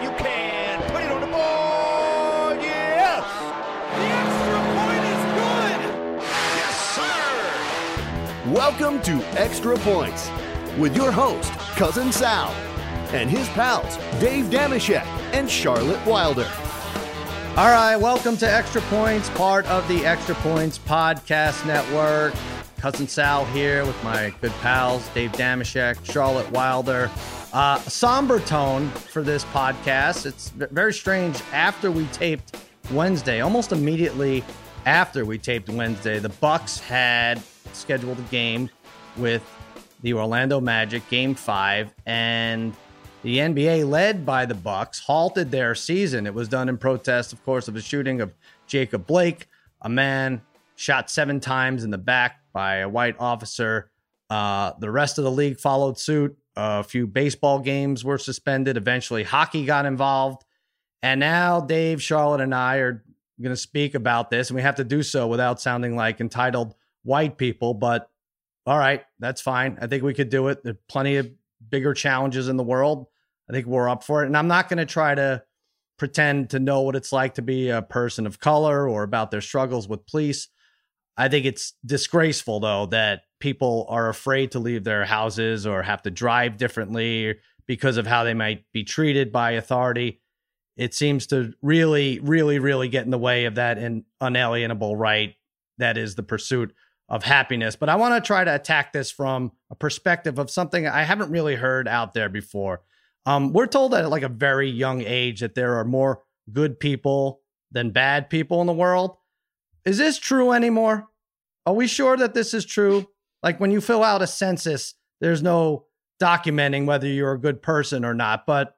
You can put it on the board. Yes. The extra point is good. Yes, sir. Welcome to Extra Points with your host, Cousin Sal, and his pals, Dave Dameshek and Charlotte Wilder. All right, welcome to Extra Points, part of the Extra Points Podcast Network. Cousin Sal here with my good pals, Dave Dameshek, Charlotte Wilder. Uh, somber tone for this podcast. It's very strange. After we taped Wednesday, almost immediately after we taped Wednesday, the Bucks had scheduled a game with the Orlando Magic, Game Five, and the NBA, led by the Bucks, halted their season. It was done in protest, of course, of the shooting of Jacob Blake, a man shot seven times in the back by a white officer. Uh, the rest of the league followed suit. A few baseball games were suspended. Eventually, hockey got involved. And now, Dave, Charlotte, and I are going to speak about this, and we have to do so without sounding like entitled white people. But all right, that's fine. I think we could do it. There are plenty of bigger challenges in the world. I think we're up for it. And I'm not going to try to pretend to know what it's like to be a person of color or about their struggles with police. I think it's disgraceful, though, that people are afraid to leave their houses or have to drive differently because of how they might be treated by authority. It seems to really, really, really get in the way of that unalienable right that is the pursuit of happiness. But I want to try to attack this from a perspective of something I haven't really heard out there before. Um, we're told at like a very young age that there are more good people than bad people in the world. Is this true anymore? Are we sure that this is true? Like when you fill out a census, there's no documenting whether you're a good person or not. But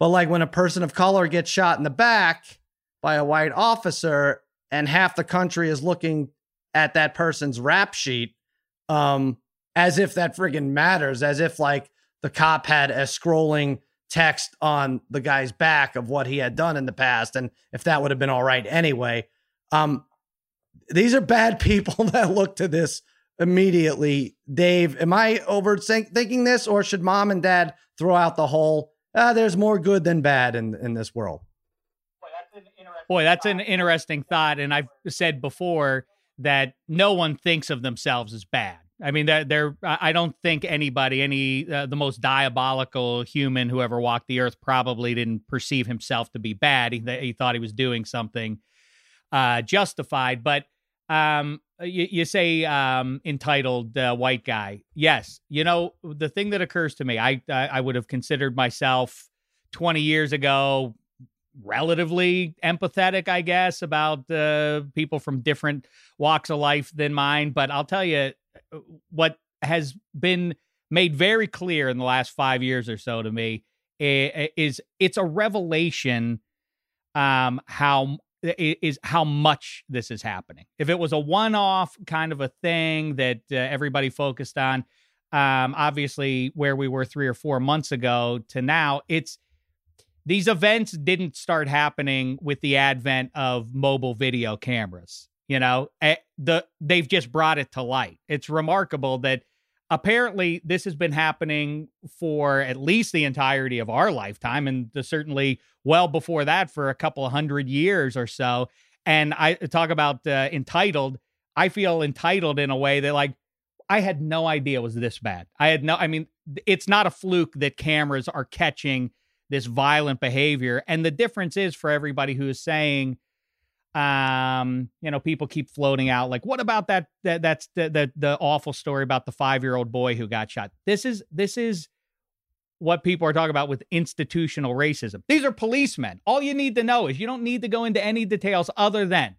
but like when a person of color gets shot in the back by a white officer and half the country is looking at that person's rap sheet um as if that friggin' matters, as if like the cop had a scrolling text on the guy's back of what he had done in the past and if that would have been all right anyway. Um these are bad people that look to this immediately. Dave, am I overthinking this, or should mom and dad throw out the whole? Ah, there's more good than bad in in this world. Boy, that's an interesting thought, and I've said before that no one thinks of themselves as bad. I mean, they're, they're I don't think anybody, any uh, the most diabolical human who ever walked the earth, probably didn't perceive himself to be bad. He, he thought he was doing something uh, justified, but um, you, you say um, entitled uh, white guy. Yes, you know the thing that occurs to me. I I, I would have considered myself twenty years ago relatively empathetic, I guess, about uh, people from different walks of life than mine. But I'll tell you uh, what has been made very clear in the last five years or so to me is it's a revelation um, how is how much this is happening. If it was a one-off kind of a thing that uh, everybody focused on, um, obviously where we were three or four months ago to now, it's these events didn't start happening with the advent of mobile video cameras. You know, eh, the they've just brought it to light. It's remarkable that apparently this has been happening for at least the entirety of our lifetime and certainly well before that for a couple hundred years or so. And i talk about uh, entitled i feel entitled in a way that like i had no idea was this bad. I had no i mean it's not a fluke that cameras are catching this violent behavior. And the difference is for everybody who is saying um you know people keep floating out like what about that that that's the the, the awful story about the 5-year-old boy who got shot? This is this is what people are talking about with institutional racism. These are policemen. All you need to know is you don't need to go into any details other than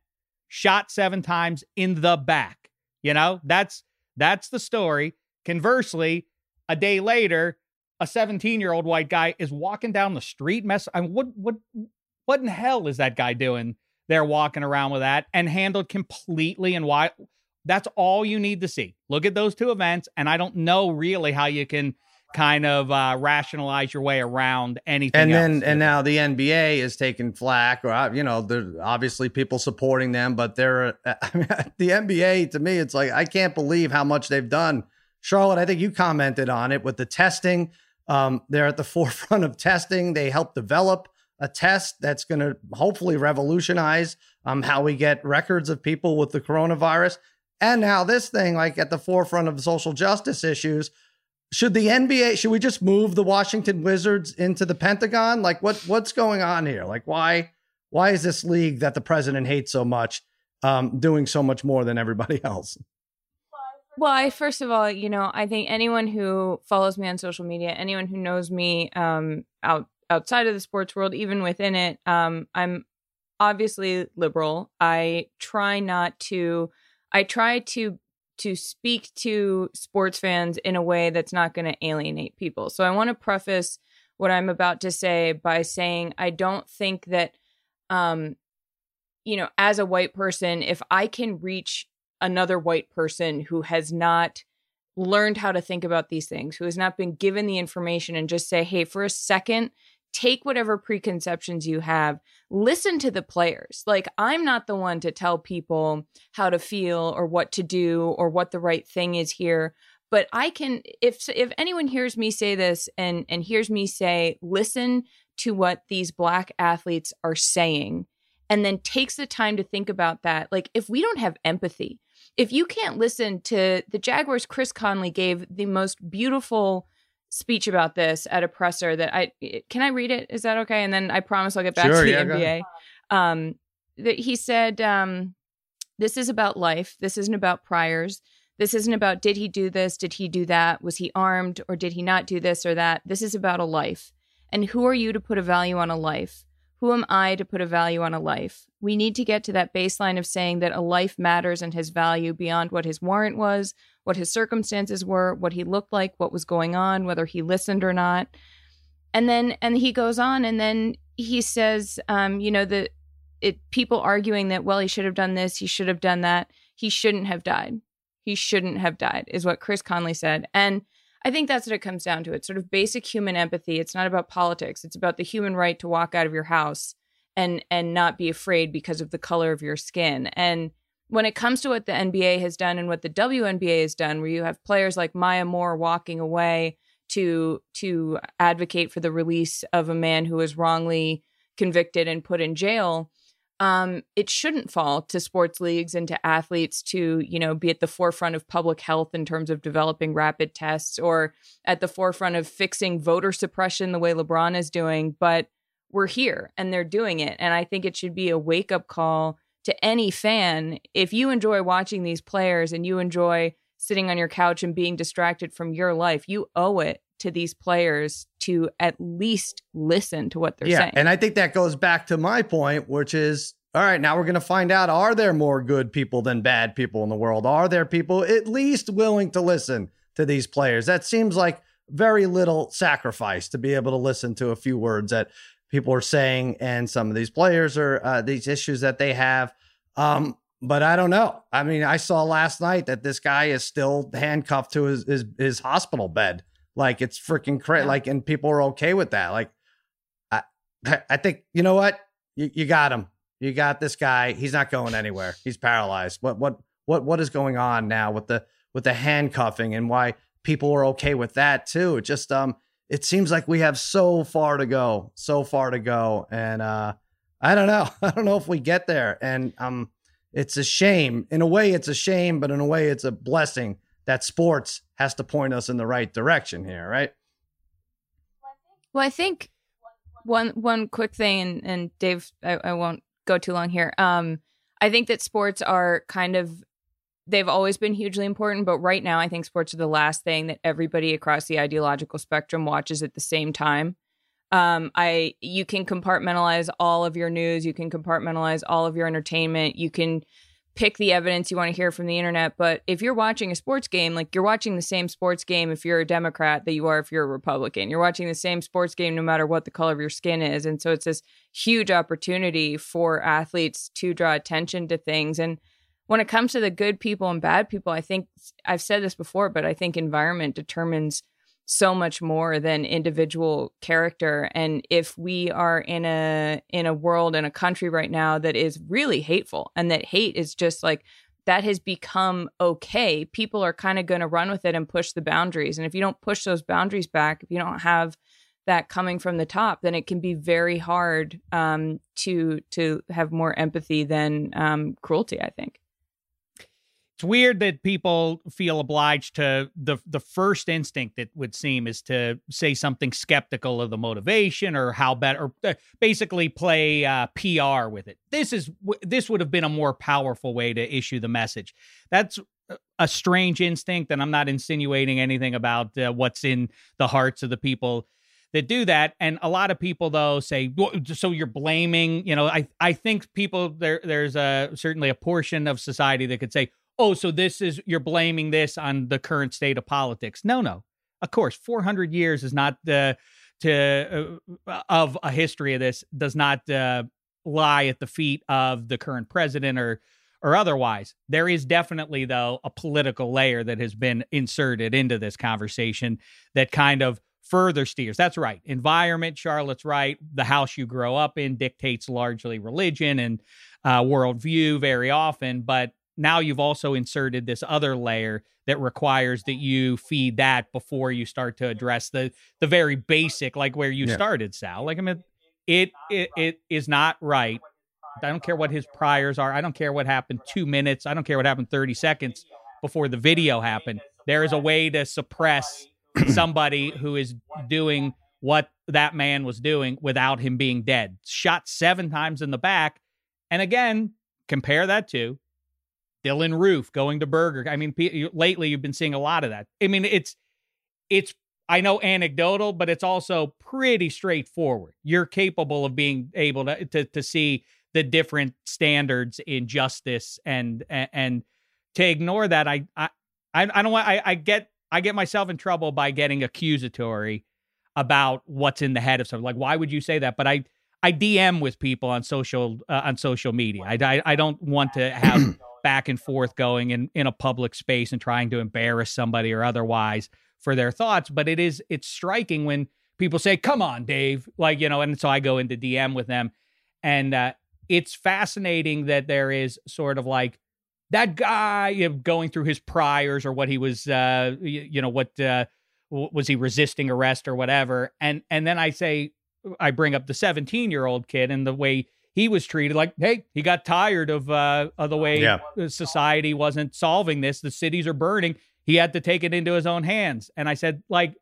shot 7 times in the back you know? That's that's the story. Conversely a day later a 17 year old white guy is walking down the street mess I mean, what what what in hell is that guy doing they're walking around with that and handled completely and why that's all you need to see. Look at those two events, and I don't know really how you can kind of uh, rationalize your way around anything. And then, and now the NBA is taking flack, or uh, you know, there's obviously people supporting them, but they're I mean, the NBA. To me, it's like I can't believe how much they've done. Charlotte, I think you commented on it with the testing. Um, they're at the forefront of testing. They help develop a test that's going to hopefully revolutionize um, how we get records of people with the coronavirus. And now this thing, like at the forefront of social justice issues, should the NBA should we just move the Washington Wizards into the Pentagon? Like what what's going on here? Like why why is this league that the president hates so much um, doing so much more than everybody else? Well, I first of all, you know, I think anyone who follows me on social media, anyone who knows me um, out outside of the sports world, even within it, um, I'm obviously liberal. I try not to. I try to to speak to sports fans in a way that's not going to alienate people. So I want to preface what I'm about to say by saying I don't think that um you know, as a white person, if I can reach another white person who has not learned how to think about these things, who has not been given the information and just say, "Hey, for a second, take whatever preconceptions you have listen to the players. Like i'm not the one to tell people how to feel or what to do or what the right thing is here but i can if if anyone hears me say this and and hears me say listen to what these black athletes are saying and then takes the time to think about that like if we don't have empathy if you can't listen to the jaguars chris conley gave the most beautiful speech about this at a presser that I can I read it? Is that okay? And then I promise I'll get back sure, to the yeah, NBA. Um, that he said, um, "This is about life. This isn't about priors. This isn't about did he do this? Did he do that? Was he armed or did he not do this or that? This is about a life. And who are you to put a value on a life? Who am I to put a value on a life? We need to get to that baseline of saying that a life matters and has value beyond what his warrant was, what his circumstances were, what he looked like, what was going on, whether he listened or not. And then and he goes on and then he says, um, you know, the it people arguing that, well, he should have done this, he should have done that. He shouldn't have died. He shouldn't have died, is what Chris Conley said. And I think that's what it comes down to. It's sort of basic human empathy. It's not about politics. It's about the human right to walk out of your house and and not be afraid because of the color of your skin. And when it comes to what the NBA has done and what the WNBA has done, where you have players like Maya Moore walking away to to advocate for the release of a man who was wrongly convicted and put in jail, um, it shouldn't fall to sports leagues and to athletes to you know be at the forefront of public health in terms of developing rapid tests or at the forefront of fixing voter suppression the way LeBron is doing, but we're here and they're doing it, and I think it should be a wake up call to any fan if you enjoy watching these players and you enjoy sitting on your couch and being distracted from your life you owe it to these players to at least listen to what they're yeah, saying and I think that goes back to my point, which is all right, now we're going to find out are there more good people than bad people in the world? Are there people at least willing to listen to these players? That seems like very little sacrifice to be able to listen to a few words that people are saying and some of these players are uh, these issues that they have. Um, but I don't know. I mean, I saw last night that this guy is still handcuffed to his his, his hospital bed. Like it's freaking crazy. Yeah. Like, and people are okay with that. Like, I I think you know what you, you got him. You got this guy. He's not going anywhere. He's paralyzed. What what what what is going on now with the with the handcuffing and why people are okay with that too? It just um it seems like we have so far to go, so far to go, and uh, I don't know. I don't know if we get there, and um, it's a shame. In a way, it's a shame, but in a way, it's a blessing that sports has to point us in the right direction here, right? Well, I think one one quick thing, and, and Dave, I, I won't go too long here. Um, I think that sports are kind of they've always been hugely important, but right now I think sports are the last thing that everybody across the ideological spectrum watches at the same time. Um, I you can compartmentalize all of your news, you can compartmentalize all of your entertainment, you can pick the evidence you want to hear from the internet. But if you're watching a sports game, like you're watching the same sports game if you're a Democrat that you are if you're a Republican. You're watching the same sports game no matter what the color of your skin is. And so it's this huge opportunity for athletes to draw attention to things. And when it comes to the good people and bad people, I think I've said this before, but I think environment determines so much more than individual character and if we are in a in a world in a country right now that is really hateful and that hate is just like that has become okay. People are kind of going to run with it and push the boundaries. And if you don't push those boundaries back, if you don't have that coming from the top, then it can be very hard um, to to have more empathy than um, cruelty. I think it's weird that people feel obliged to the the first instinct that would seem is to say something skeptical of the motivation or how better or uh, basically play uh, PR with it. This is this would have been a more powerful way to issue the message. That's a strange instinct, and I'm not insinuating anything about uh, what's in the hearts of the people that do that. And a lot of people though say, so you're blaming, you know, I I think people there there's a certainly a portion of society that could say oh, so this is you're blaming this on the current state of politics. No, no. Of course, 400 years is not the to uh, of a history of this does not uh, lie at the feet of the current president or or otherwise. There is definitely though a political layer that has been inserted into this conversation that kind of further steers. That's right. Environment, Charlotte's right. The house you grow up in dictates largely religion and uh, worldview very often, but now you've also inserted this other layer that requires that you feed that before you start to address the the very basic like where you yeah. started sal. Like i mean it, it it is not right. I don't care what his priors are. I don't care what happened two minutes. I don't care what happened 30 seconds before the video happened. There is a way to suppress somebody who is doing what that man was doing without him being dead. Shot seven times in the back. And again compare that to Dylann Roof going to Burger. I mean, p- lately you've been seeing a lot of that. I mean, it's it's I know anecdotal, but it's also pretty straightforward. You're capable of being able to to, to see the different standards in justice and and, to ignore that, I I I don't want I, I get I get myself in trouble by getting accusatory about what's in the head of something. Like, why would you say that? But I I DM with people on social uh, on social media. I, I I don't want to have back and forth going in in a public space and trying to embarrass somebody or otherwise for their thoughts but it is it's striking when people say come on dave like you know and so i go into dm with them and uh, it's fascinating that there is sort of like that guy you know, going through his priors or what he was uh you, you know what uh was he resisting arrest or whatever and and then i say i bring up the 17 year old kid and the way he was treated like, hey, he got tired of uh, of the way yeah. society wasn't solving this. The cities are burning. He had to take it into his own hands. And I said, like,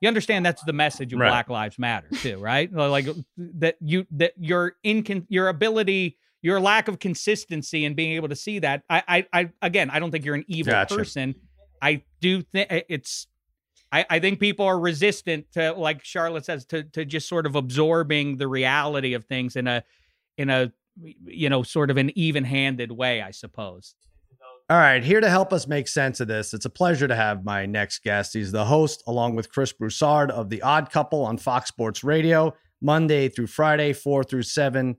you understand that's the message of right. Black Lives Matter too, right? Like that you that your incon your ability, your lack of consistency and being able to see that. I I, I again, I don't think you're an evil gotcha. person. I do think it's I, I, think people are resistant to, like Charlotte says, to to just sort of absorbing the reality of things in a in a you know sort of an even-handed way, I suppose. All right, here to help us make sense of this, it's a pleasure to have my next guest. He's the host, along with Chris Broussard, of The Odd Couple on Fox Sports Radio, Monday through Friday, 4 through 7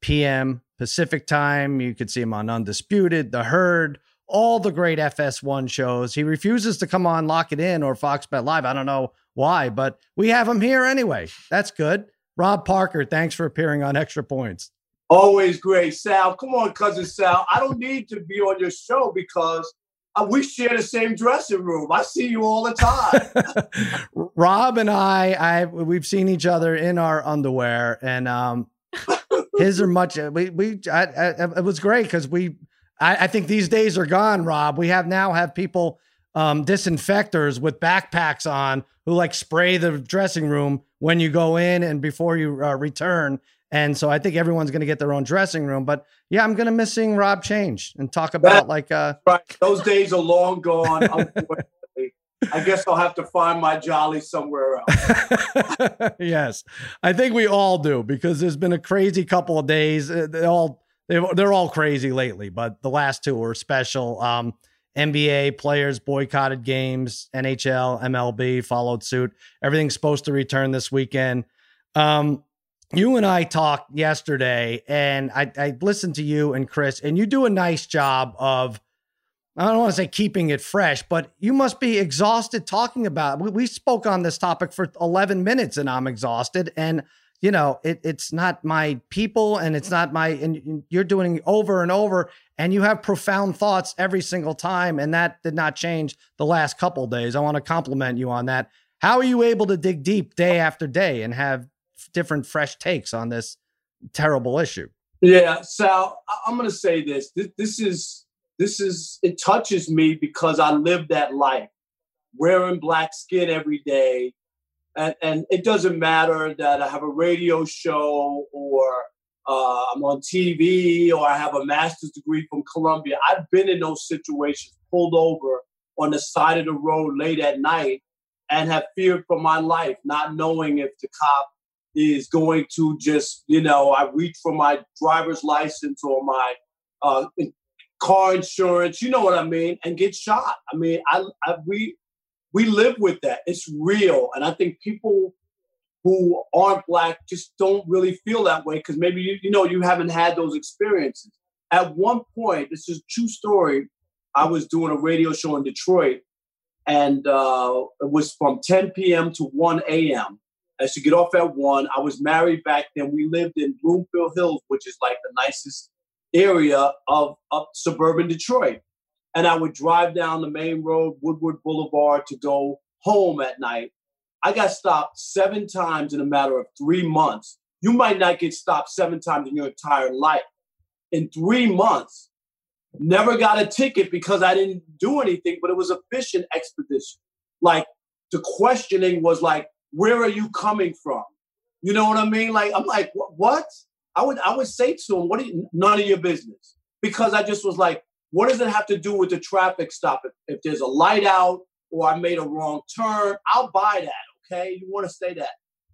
p.m. Pacific time. You can see him on Undisputed, The Herd, all the great FS1 shows. He refuses to come on Lock It In or Fox Bet Live. I don't know why, but we have him here anyway. That's good. Rob Parker, thanks for appearing on Extra Points. Always great, Sal. Come on, cousin Sal. I don't need to be on your show because uh, we share the same dressing room. I see you all the time. Rob and I, I we've seen each other in our underwear, and um, his are much. We we I, I, it was great because we. I, I think these days are gone, Rob. We have now have people um, disinfectors with backpacks on who like spray the dressing room when you go in and before you uh, return. And so I think everyone's going to get their own dressing room. But yeah, I'm going to miss seeing Rob change and talk about like uh right. Those days are long gone. I guess I'll have to find my jolly somewhere else. yes, I think we all do because there's been a crazy couple of days. Uh, they all they're all crazy lately, but the last two were special. Um, NBA players boycotted games. NHL, MLB followed suit. Everything's supposed to return this weekend. Um, you and I talked yesterday, and I, I listened to you and Chris, and you do a nice job of. I don't want to say keeping it fresh, but you must be exhausted talking about. It. We, we spoke on this topic for 11 minutes, and I'm exhausted. And you know, it, it's not my people and it's not my, and you're doing over and over and you have profound thoughts every single time. And that did not change the last couple days. I want to compliment you on that. How are you able to dig deep day after day and have different fresh takes on this terrible issue? Yeah, Sal, I'm going to say this. this. This is this is it touches me because I live that life, wearing black skin every day, and, and it doesn't matter that I have a radio show or uh, I'm on TV or I have a master's degree from Columbia. I've been in those situations, pulled over on the side of the road late at night, and have feared for my life, not knowing if the cop is going to just, you know, I reach for my driver's license or my uh, car insurance, you know what I mean, and get shot. I mean, I, I we we live with that. It's real, and I think people who aren't black just don't really feel that way because maybe you you know you haven't had those experiences. At one point, this is true story. I was doing a radio show in Detroit, and uh, it was from 10 p.m. to 1 a.m. I to get off at one. I was married back then. We lived in Bloomfield Hills, which is like the nicest area of, of suburban Detroit. And I would drive down the main road, Woodward Boulevard, to go home at night. I got stopped seven times in a matter of three months. You might not get stopped seven times in your entire life. In three months, never got a ticket because I didn't do anything, but it was a fishing expedition. Like the questioning was like, where are you coming from? You know what I mean? Like, I'm like, what? I would I would say to him, what are you, none of your business. Because I just was like, what does it have to do with the traffic stop? If, if there's a light out or I made a wrong turn, I'll buy that. Okay. You want to say that.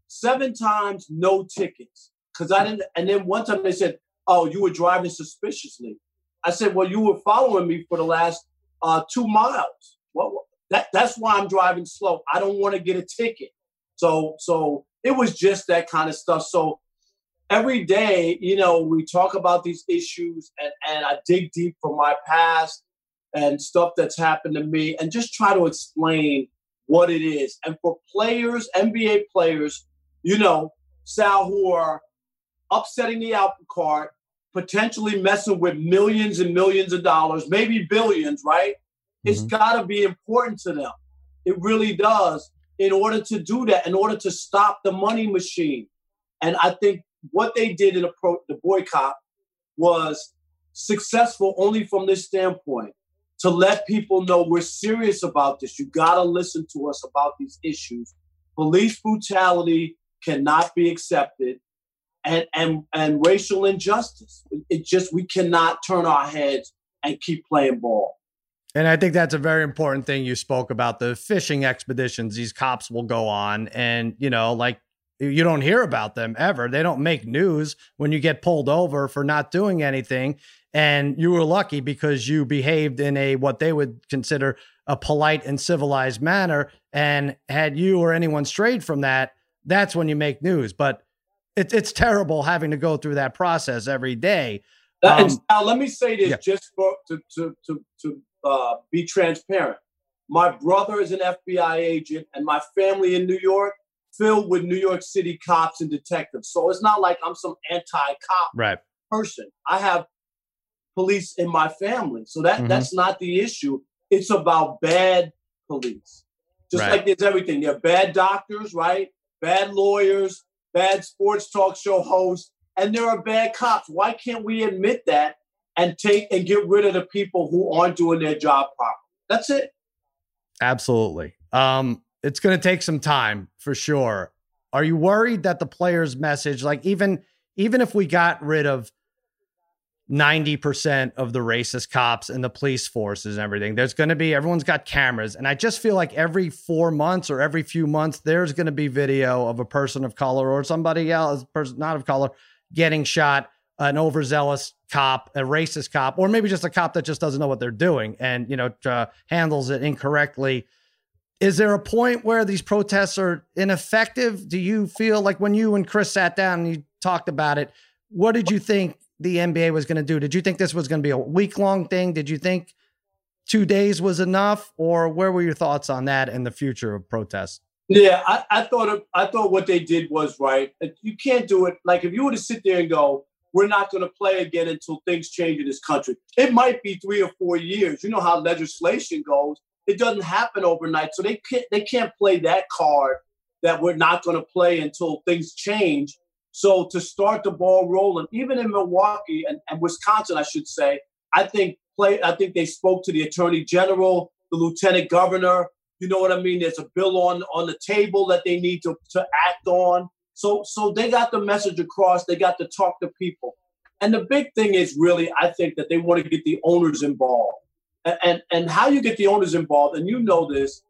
Seven times, no tickets. Cause I didn't, and then one time they said, Oh, you were driving suspiciously. I said, Well, you were following me for the last uh, two miles. Well, that, that's why I'm driving slow. I don't want to get a ticket. So, so it was just that kind of stuff. So every day, you know, we talk about these issues and, and I dig deep from my past and stuff that's happened to me and just try to explain what it is. And for players, NBA players, you know, Sal, who are upsetting the apple cart, potentially messing with millions and millions of dollars, maybe billions, right? Mm-hmm. It's got to be important to them. It really does. In order to do that, in order to stop the money machine. And I think what they did in the, pro, the boycott was successful only from this standpoint to let people know we're serious about this. You got to listen to us about these issues. Police brutality cannot be accepted, and and and racial injustice. It just we cannot turn our heads and keep playing ball. And I think that's a very important thing you spoke about the fishing expeditions these cops will go on. And, you know, like you don't hear about them ever. They don't make news when you get pulled over for not doing anything. And you were lucky because you behaved in a what they would consider a polite and civilized manner. And had you or anyone strayed from that, that's when you make news. But it, it's terrible having to go through that process every day. Um, now, let me say this yeah. just for, to, to, to, to uh, be transparent. My brother is an FBI agent, and my family in New York filled with New York City cops and detectives. So it's not like I'm some anti-cop right. person. I have police in my family. So that mm-hmm. that's not the issue. It's about bad police. Just right. like there's everything. There are bad doctors, right? Bad lawyers, bad sports talk show hosts, and there are bad cops. Why can't we admit that and take and get rid of the people who aren't doing their job properly? That's it. Absolutely. Um, it's going to take some time for sure. Are you worried that the players' message, like even even if we got rid of 90% of the racist cops and the police forces and everything, there's going to be everyone's got cameras. And I just feel like every four months or every few months, there's going to be video of a person of color or somebody else, person not of color, getting shot, an overzealous cop, a racist cop, or maybe just a cop that just doesn't know what they're doing and, you know, uh, handles it incorrectly is there a point where these protests are ineffective? Do you feel like when you and Chris sat down and you talked about it, what did you think the NBA was going to do? Did you think this was going to be a week long thing? Did you think two days was enough? Or where were your thoughts on that and the future of protests? Yeah, I, I thought I thought what they did was right. You can't do it like if you were to sit there and go, "We're not going to play again until things change in this country." It might be three or four years. You know how legislation goes. It doesn't happen overnight, so they can't they can't play that card that we're not going to play until things change. So to start the ball rolling, even in Milwaukee and, and Wisconsin, I should say, I think play. I think they spoke to the attorney general, the lieutenant governor you know what I mean? There's a bill on on the table that they need to, to act on. So so they got the message across. They got to talk to people. And the big thing is really, I think that they want to get the owners involved. And and, how you get the owners involved, and you know this,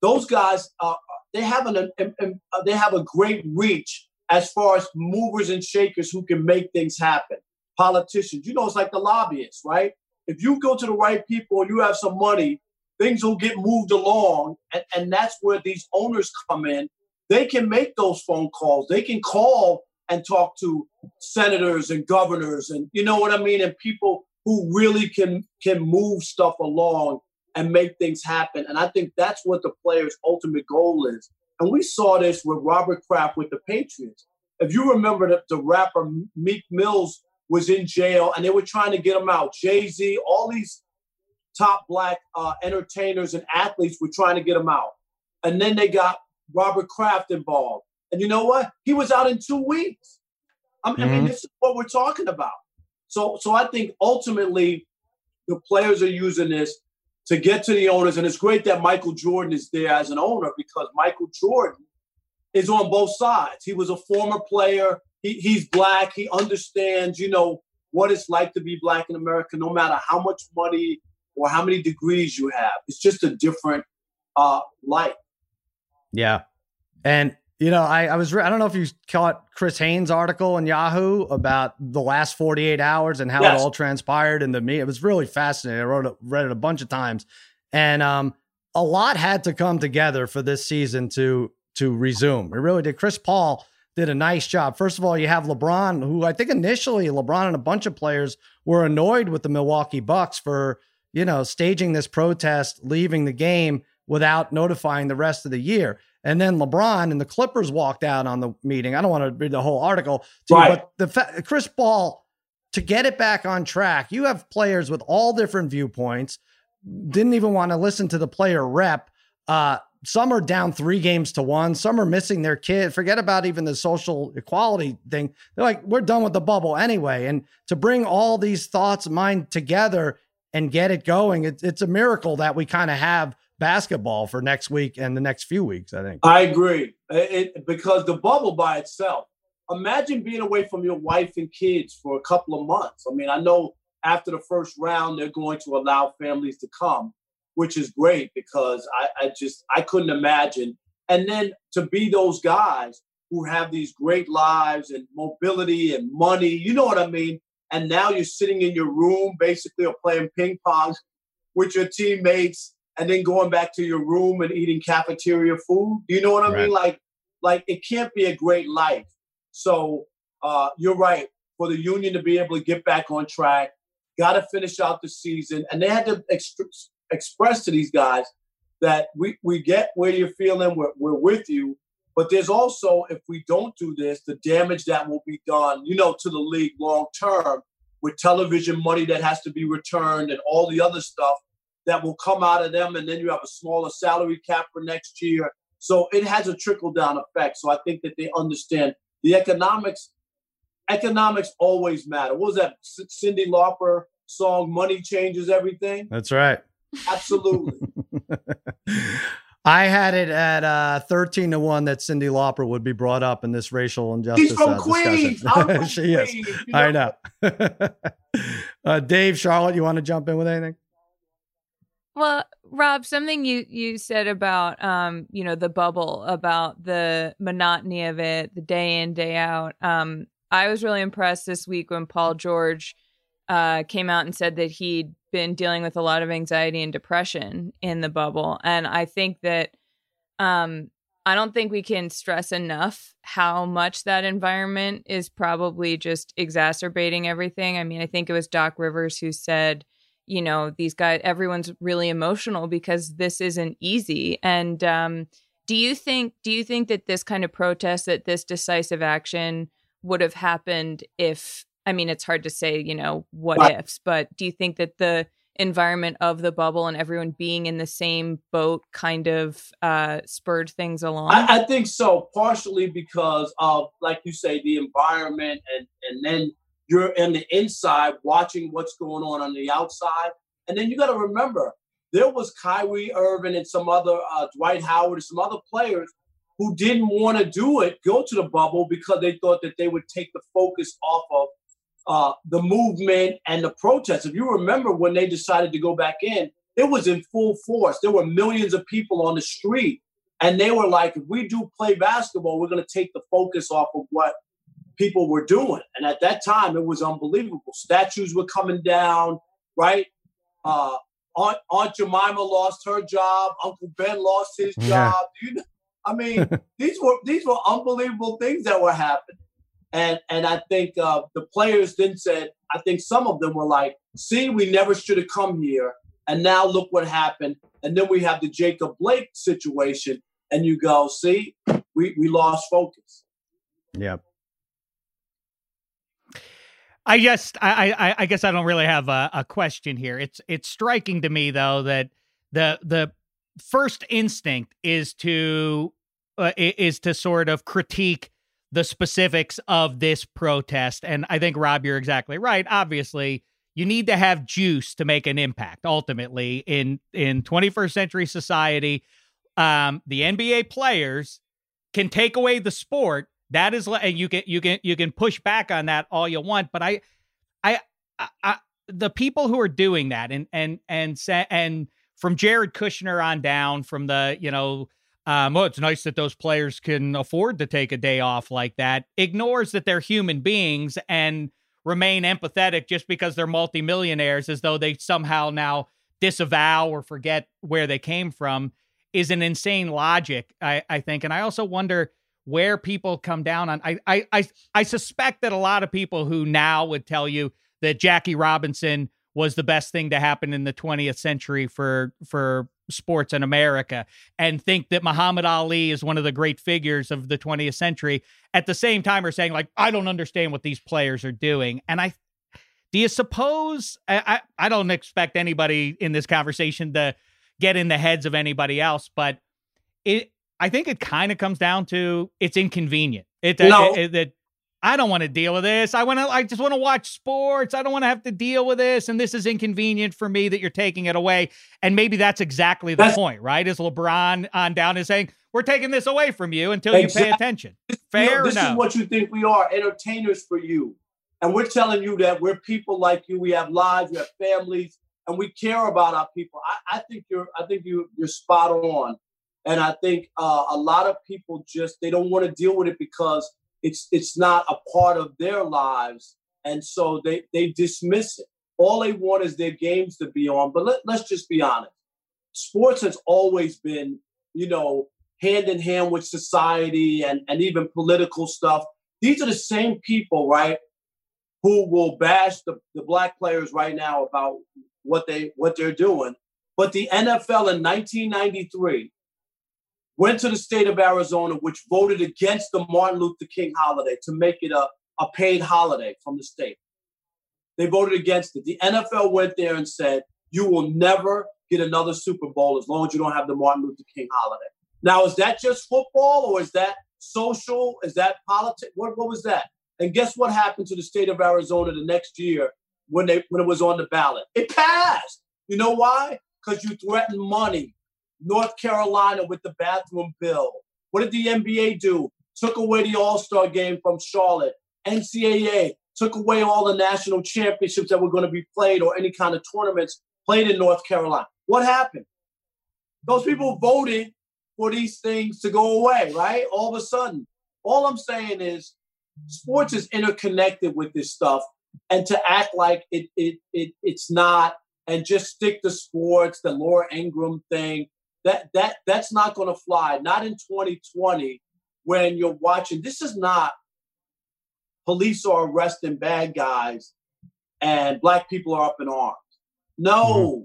those guys uh, they have an, an, an they have a great reach as far as movers and shakers who can make things happen. Politicians, you know, it's like the lobbyists, right? If you go to the right people you have some money, things will get moved along. And, and that's where these owners come in. They can make those phone calls. They can call and talk to senators and governors and you know what I mean? And people who really can can move stuff along and make things happen. And I think that's what the player's ultimate goal is. And we saw this with Robert Kraft with the Patriots. If you remember that the rapper Meek Mills was in jail and they were trying to get him out. Jay Z, all these top black uh, entertainers and athletes were trying to get him out. And then they got Robert Kraft involved. And you know what? He was out in two weeks. I mean. I mean mm-hmm. this is what we're talking about. So, so I think ultimately the players are using this to get to the owners. And it's great that Michael Jordan is there as an owner because Michael Jordan is on both sides. He was a former player. He, he's black. He understands, you know, what it's like to be black in America, no matter how much money or how many degrees you have. It's just a different uh, light. Yeah. And, you know, I, I was, I don't know if you caught Chris Haynes' article in Yahoo about the last 48 hours and how yes. it all transpired in the me. It was really fascinating. I wrote it, read it a bunch of times. And um, a lot had to come together for this season to to resume. It really did. Chris Paul did a nice job. First of all, you have LeBron, who I think initially LeBron and a bunch of players were annoyed with the Milwaukee Bucks for you know, staging this protest, leaving the game without notifying the rest of the year. And then LeBron and the Clippers walked out on the meeting. I don't want to read the whole article, too, right. but the fa- Chris Paul to get it back on track. You have players with all different viewpoints. Didn't even want to listen to the player rep. Uh, some are down three games to one. Some are missing their kid. Forget about even the social equality thing. They're like, we're done with the bubble anyway. And to bring all these thoughts mind together and get it going. It's it's a miracle that we kind of have basketball for next week and the next few weeks. I think. I agree, it, because the bubble by itself. Imagine being away from your wife and kids for a couple of months. I mean, I know after the first round they're going to allow families to come, which is great because I, I just I couldn't imagine. And then to be those guys who have these great lives and mobility and money, you know what I mean? and now you're sitting in your room basically or playing ping pong with your teammates and then going back to your room and eating cafeteria food. You know what I right. mean? Like, like it can't be a great life. So uh, you're right. For the union to be able to get back on track, got to finish out the season, and they had to ex- express to these guys that we we get where you're feeling. We're, we're with you, but there's also, if we don't do this, the damage that will be done, you know, to the league long term with television money that has to be returned and all the other stuff that will come out of them. And then you have a smaller salary cap for next year. So it has a trickle down effect. So I think that they understand the economics. Economics always matter. What was that Cyndi Lauper song? Money changes everything. That's right. Absolutely. I had it at uh, 13 to 1 that Cyndi Lauper would be brought up in this racial injustice. She's from uh, Queens. From she Queens, is. You know? I know. uh, Dave, Charlotte, you want to jump in with anything? Well, Rob, something you you said about um, you know, the bubble, about the monotony of it, the day in, day out. Um, I was really impressed this week when Paul George uh, came out and said that he'd been dealing with a lot of anxiety and depression in the bubble. And I think that um, I don't think we can stress enough how much that environment is probably just exacerbating everything. I mean, I think it was Doc Rivers who said, you know, these guys, everyone's really emotional because this isn't easy. And um, Do you think do you think that this kind of protest that this decisive action would have happened if I mean it's hard to say, you know, what ifs, but do you think that the environment of the bubble and everyone being in the same boat kind of uh, spurred things along? I, I, think so, partially because of, like you say, the environment, and and then you're in the inside watching what's going on on the outside, and then you got to remember there was Kyrie Irving and some other uh, Dwight Howard and some other players who didn't want to do it, go to the bubble because they thought that they would take the focus off of uh, the movement and the protests. If you remember when they decided to go back in, it was in full force. There were millions of people on the street. And they were like, if we do play basketball, we're going to take the focus off of what people were doing. And at that time, it was unbelievable. Statues were coming down, right? Uh, Aunt, Aunt Jemima lost her job. Uncle Ben lost his job. Yeah. You know, I mean, these were these were unbelievable things that were happening. And and I think uh, the players then said, I think some of them were like, "See, we never should have come here." And now look what happened. And then we have the Jacob Blake situation, and you go, "See, we we lost focus." Yep. I just, I, I, I guess I don't really have a, a question here. It's, it's striking to me though that the, the first instinct is to, uh, is to sort of critique the specifics of this protest. And I think, Rob, you're exactly right. Obviously, you need to have juice to make an impact ultimately in in 21st century society um the nba players can take away the sport that is and you can you can you can push back on that all you want but i i i, I the people who are doing that and and and say and from jared kushner on down from the you know um, well, it's nice that those players can afford to take a day off like that, ignores that they're human beings and remain empathetic just because they're multimillionaires as though they somehow now disavow or forget where they came from is an insane logic, I, I think. And I also wonder where people come down on. I, I, I, I suspect that a lot of people who now would tell you that Jackie Robinson was the best thing to happen in the 20th century for for sports in America and think that Muhammad Ali is one of the great figures of the 20th century at the same time are saying like I don't understand what these players are doing and I do you suppose I, I, I don't expect anybody in this conversation to get in the heads of anybody else but it I think it kind of comes down to it's inconvenient it, no. it, it, I don't want to deal with this. I want to, I just want to watch sports. I don't want to have to deal with this. And this is inconvenient for me that you're taking it away. And maybe that's exactly the that's, point, right? Is LeBron on down is saying, we're taking this away from you until exactly. you pay attention. Fair you know, This no? is what you think we are entertainers for you. And we're telling you that we're people like you. We have lives, we have families, and we care about our people. I, I think you're, I think you, you're spot on. And I think uh, a lot of people just, they don't want to deal with it because it's it's not a part of their lives. And so they they dismiss it. All they want is their games to be on. But let, let's just be honest. Sports has always been you know hand in hand with society and and even political stuff. These are the same people right who will bash the, the black players right now about what they what they're doing. But the nfl in 1993 went to the state of Arizona, which voted against the Martin Luther King holiday to make it a, a paid holiday from the state. They voted against it. The NFL went there and said, you will never get another Super Bowl as long as you don't have the Martin Luther King holiday. Now, is that just football or is that social? Is that politics? What, what was that? And guess what happened to the state of Arizona the next year when they when it was on the ballot? It passed. You know why? Because you threatened money. North Carolina with the bathroom bill. What did the NBA do? Took away the All Star game from Charlotte. NCAA took away all the national championships that were going to be played or any kind of tournaments played in North Carolina. What happened? Those people voted for these things to go away, right? All of a sudden. All I'm saying is sports is interconnected with this stuff. And to act like it, it, it it's not and just stick to sports, the Laura Ingraham thing, that that that's not going to fly. Not in 2020 when you're watching. This is not police are arresting bad guys and black people are up in arms. No, mm-hmm.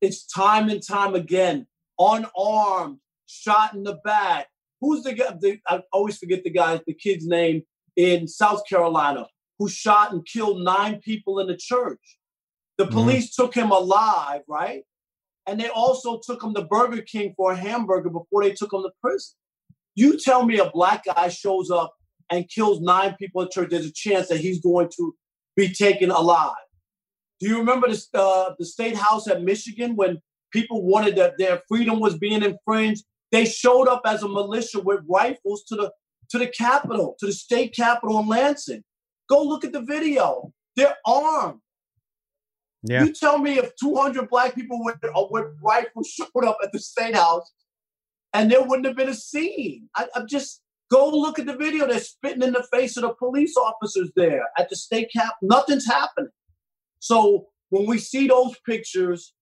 it's time and time again unarmed shot in the back. Who's the guy? The, I always forget the guy, the kid's name in South Carolina, who shot and killed nine people in the church. The Mhm. police took him alive, right? And they also took him to Burger King for a hamburger before they took him to prison. You tell me a black guy shows up and kills nine people at church, there's a chance that he's going to be taken alive. Do you remember the, uh, the state house at Michigan when people wanted that their freedom was being infringed? They showed up as a militia with rifles to the to the Capitol, to the state capitol in Lansing. Go look at the video. They're armed. Yeah. You tell me if 200 black people with, with rifles showed up at the state house and there wouldn't have been a scene. I, I'm just go look at the video. They're spitting in the face of the police officers there at the state cap. Nothing's happening. So when we see those pictures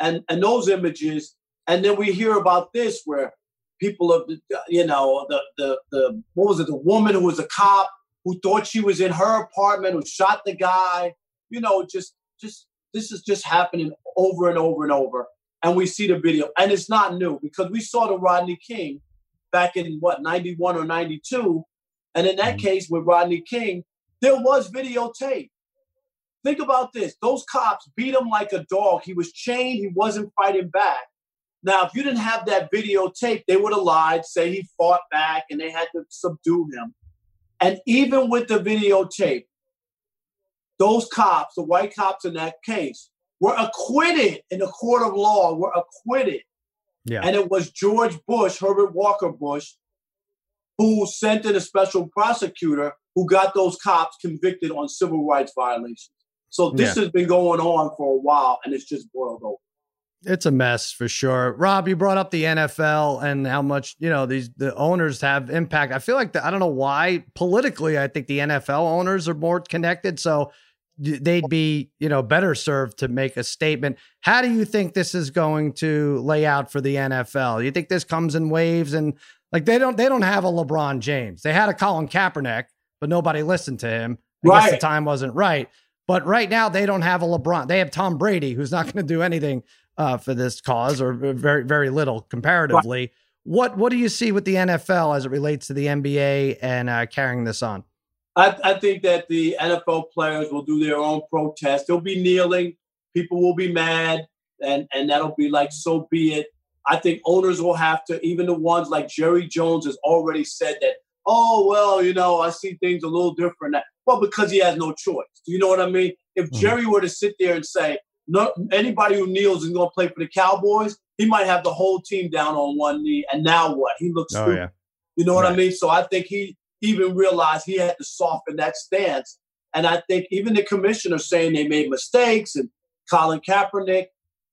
and, and those images, and then we hear about this where people of the you know the the the what was it the woman who was a cop who thought she was in her apartment who shot the guy you know just just this is just happening over and over and over and we see the video. And it's not new because we saw the rodney king back in what 91 or 92 and in that mm-hmm. case with rodney king there was videotape. Think about this. Those cops beat him like a dog. He was chained. He wasn't fighting back. Now, if you didn't have that videotape, they would have lied, say he fought back and they had to subdue him. And even with the videotape, those cops, the white cops in that case, were acquitted in the court of law, were acquitted. Yeah. And it was George Bush, Herbert Walker Bush, who sent in a special prosecutor who got those cops convicted on civil rights violations. So this Yeah. has been going on for a while and it's just boiled over. It's a mess for sure. Rob, you brought up the NFL and how much, you know, these the owners have impact. I feel like the, I don't know why politically I think the NFL owners are more connected so they'd be, you know, better served to make a statement. How do you think this is going to lay out for the NFL? You think this comes in waves and like they don't they don't have a LeBron James. They had a Colin Kaepernick, but nobody listened to him. I guess the time wasn't right. But right now they don't have a LeBron. They have Tom Brady, who's not going to do anything uh, for this cause, or very very little comparatively. What what do you see with the NFL as it relates to the NBA and uh, carrying this on? I, I think that the NFL players will do their own protest. They'll be kneeling. People will be mad, and and that'll be like, so be it. I think owners will have to, even the ones like Jerry Jones has already said that. Oh well, you know, I see things a little different. now." Well, because he has no choice. Do you know what I mean? If Mhm. Jerry were to sit there and say, "No, anybody who kneels is going to play for the Cowboys," he might have the whole team down on one knee. And now what? He looks Oh stupid. yeah, You know what I mean? So I think he even realized he had to soften that stance. And I think even the commissioner saying they made mistakes and Colin Kaepernick,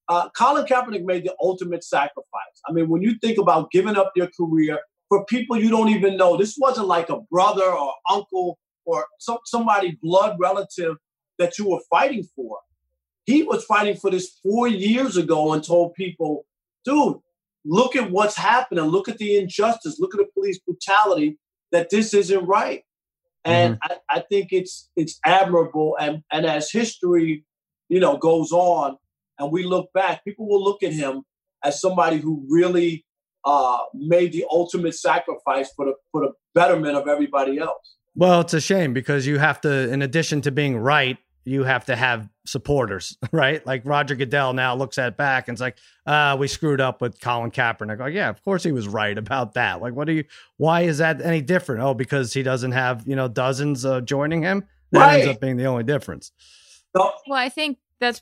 uh, Colin Kaepernick made the ultimate sacrifice. I mean, when you think about giving up your career for people you don't even know, this wasn't like a brother or uncle or some, somebody blood relative that you were fighting for. He was fighting for this four years ago and told people, dude, look at what's happening. Look at the injustice. Look at the police brutality. That this isn't right. And I, I think it's it's admirable. And and as history, you know, goes on, and we look back, people will look at him as somebody who really uh, made the ultimate sacrifice for the for the betterment of everybody else. Well, it's a shame because you have to, in addition to being right, you have to have supporters, right? Like Roger Goodell now looks at back and it's like, uh, we screwed up with Colin Kaepernick. Like, yeah, of course he was right about that. Like, what do you, why is that any different? Oh, because he doesn't have, you know, dozens uh, joining him. That ends up being the only difference. Well, I think that's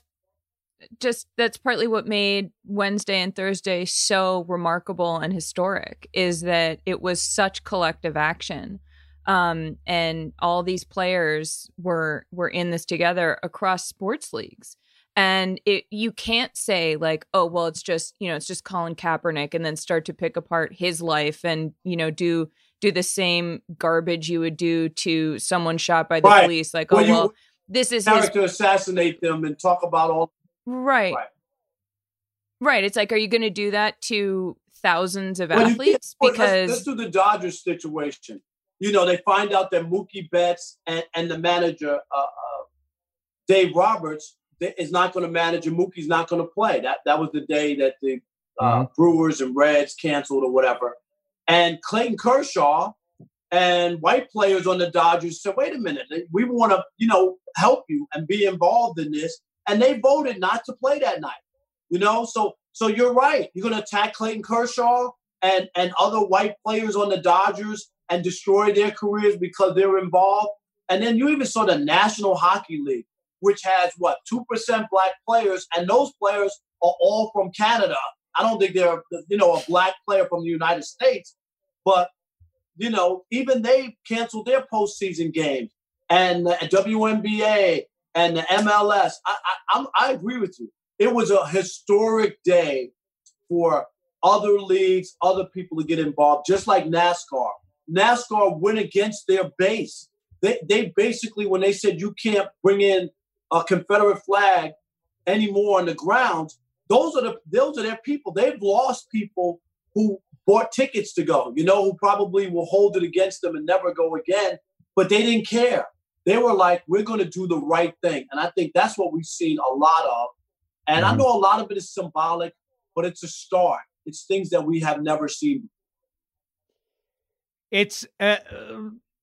just that's partly what made Wednesday and Thursday so remarkable and historic is that it was such collective action. Um, and all these players were were in this together across sports leagues. And it you can't say like, oh well, it's just you know it's just Colin Kaepernick, and then start to pick apart his life and you know do do the same garbage you would do to someone shot by the Right. police. Like, oh Well, you- well, this is his character assassinate them and talk about all Right. Right. Right. It's like, are you going to do that to thousands of Well, athletes? can't- let's- Because let's, do the Dodgers situation. You know, they find out that Mookie Betts and, and the manager uh, uh, Dave Roberts is not going to manage, and Mookie's not going to play. That that was the day that the uh, Mhm. Brewers and Reds canceled or whatever. And Clayton Kershaw and white players on the Dodgers said, "Wait a minute, we want to, you know, help you and be involved in this." And they voted not to play that night. You know, so so you're right. You're going to attack Clayton Kershaw and and other white players on the Dodgers and destroy their careers because they're involved. And then you even saw the National Hockey League, which has what two percent black players, and those players are all from Canada. I don't think they're you know a black player from the United States, but you know even they canceled their postseason games and the WNBA and the MLS. I I, I agree with you. It was a historic day for other leagues, other people to get involved, just like NASCAR. NASCAR went against their base. They, they basically, when they said you can't bring in a Confederate flag anymore on the grounds, those are the those are their people. They've lost people who bought tickets to go, you know, who probably will hold it against them and never go again, but they didn't care. They were like, we're going to do the right thing. And I think that's what we've seen a lot of. And I Mhm. know a lot of it is symbolic, but it's a start. It's things that we have never seen. It's uh,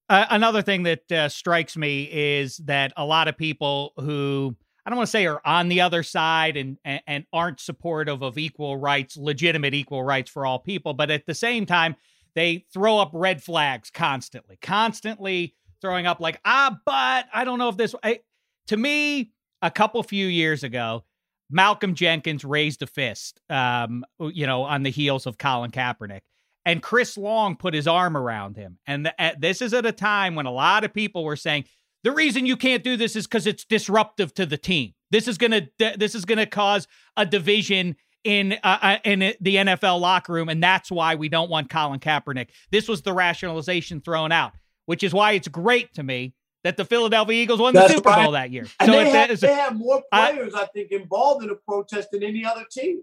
uh, another thing that uh, strikes me is that a lot of people who I don't want to say are on the other side and, and and aren't supportive of equal rights, legitimate equal rights for all people, but at the same time they throw up red flags constantly, constantly throwing up like ah, but I don't know if this. I, to me, a couple few years ago, Malcolm Jenkins raised a fist, um, you know, on the heels of Colin Kaepernick and Chris Long put his arm around him. And th- at, this is at a time when a lot of people were saying the reason you can't do this is because it's disruptive to the team. This is gonna this is gonna cause a division in uh, uh, in the NFL locker room, and that's why we don't want Colin Kaepernick. This was the rationalization thrown out, which is why it's great to me that the Philadelphia Eagles won the Super right. Bowl that year. And so they, had, they had more players, I, think, involved in the protest than any other team.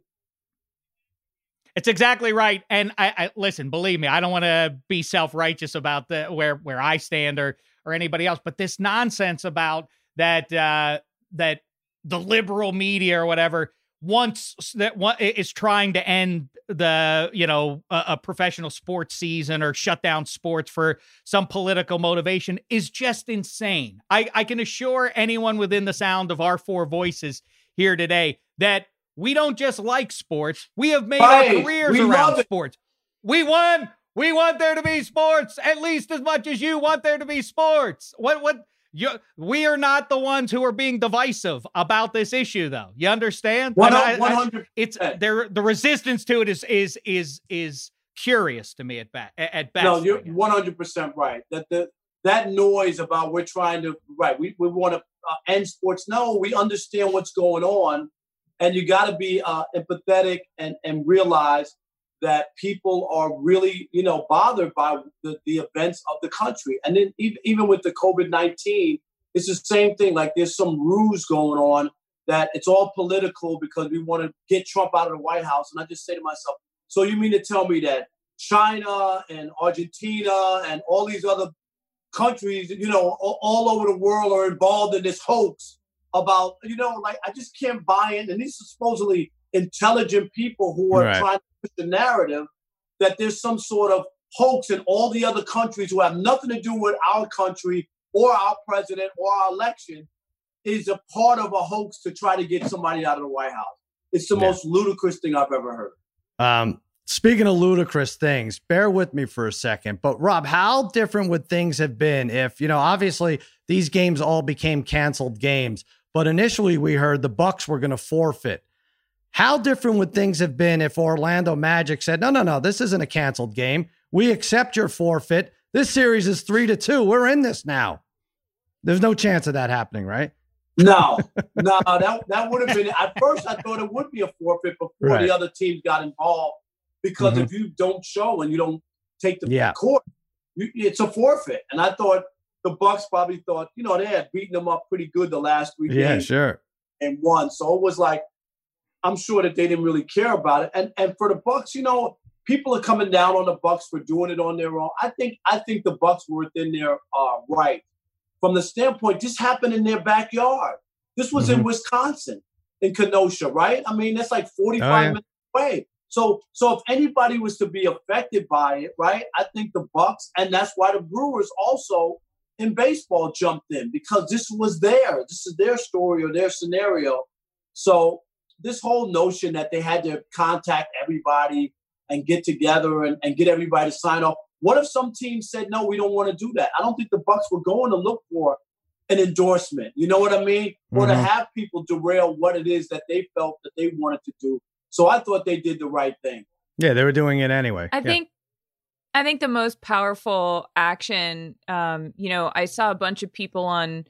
It's exactly right. And I, I listen, believe me, I don't want to be self-righteous about the where where I stand or or anybody else, but this nonsense about that uh that the liberal media or whatever wants that one is trying to end the you know a, a professional sports season or shut down sports for some political motivation is just insane. I, I can assure anyone within the sound of our four voices here today that we don't just like sports. We have made Right. our careers We around sports. We won. We want there to be sports at least as much as you want there to be sports. What what you we are not the ones who are being divisive about this issue though. You understand? One hundred. it's there the resistance to it is is is is curious to me at best at best. No, you're one hundred percent right. That the that noise about we're trying to right. We we want to uh, end sports. No, we understand what's going on, and you got to be uh, empathetic and and realize that people are really you know bothered by the, the events of the country. And then even, even with the COVID nineteen, it's the same thing. Like there's some ruse going on that it's all political because we want to get Trump out of the White House. And I just say to myself, so you mean to tell me that China and Argentina and all these other countries, you know, all, all over the world are involved in this hoax about, you know, like I just can't buy in. And these are supposedly intelligent people who are Right. trying to push the narrative that there's some sort of hoax in all the other countries who have nothing to do with our country or our president or our election is a part of a hoax to try to get somebody out of the White House. It's the Yeah. most ludicrous thing I've ever heard. Um, speaking of ludicrous things, bear with me for a second. But Rob, how different would things have been if, you know, obviously these games all became canceled games, but initially we heard the Bucks were going to forfeit. How different would things have been if Orlando Magic said, "No, no, no, this isn't a canceled game. We accept your forfeit. This series is 3 to 2. We're in this now." There's no chance of that happening, right? No, no, that that would have been. At first, I thought it would be a forfeit before Right. the other teams got involved, because Mhm. if you don't show and you don't take the Yeah. court, you, it's a forfeit. And I thought the Bucks probably thought, you know, they had beaten them up pretty good the last three Yeah, games sure. and won. So it was like, I'm sure that they didn't really care about it. And and for the Bucks, you know, people are coming down on the Bucks for doing it on their own. I think I think the Bucks were within their uh, right from the standpoint. This happened in their backyard. This was in Wisconsin, in Kenosha, right? I mean, that's like 45 Oh, yeah. minutes away. So, so if anybody was to be affected by it, right? I think the Bucks, and that's why the Brewers also in baseball jumped in because this was their, this is their story or their scenario. So, this whole notion that they had to contact everybody and get together and, and get everybody to sign off. What if some team said no, we don't want to do that? I don't think the Bucks were going to look for an endorsement. You know what I mean? Mm-hmm. Or to mm-hmm. have people derail what it is that they felt that they wanted to do. So I thought they did the right thing. Yeah, they were doing it anyway. I yeah. think I think the most powerful action, um, you know, I saw a bunch of people on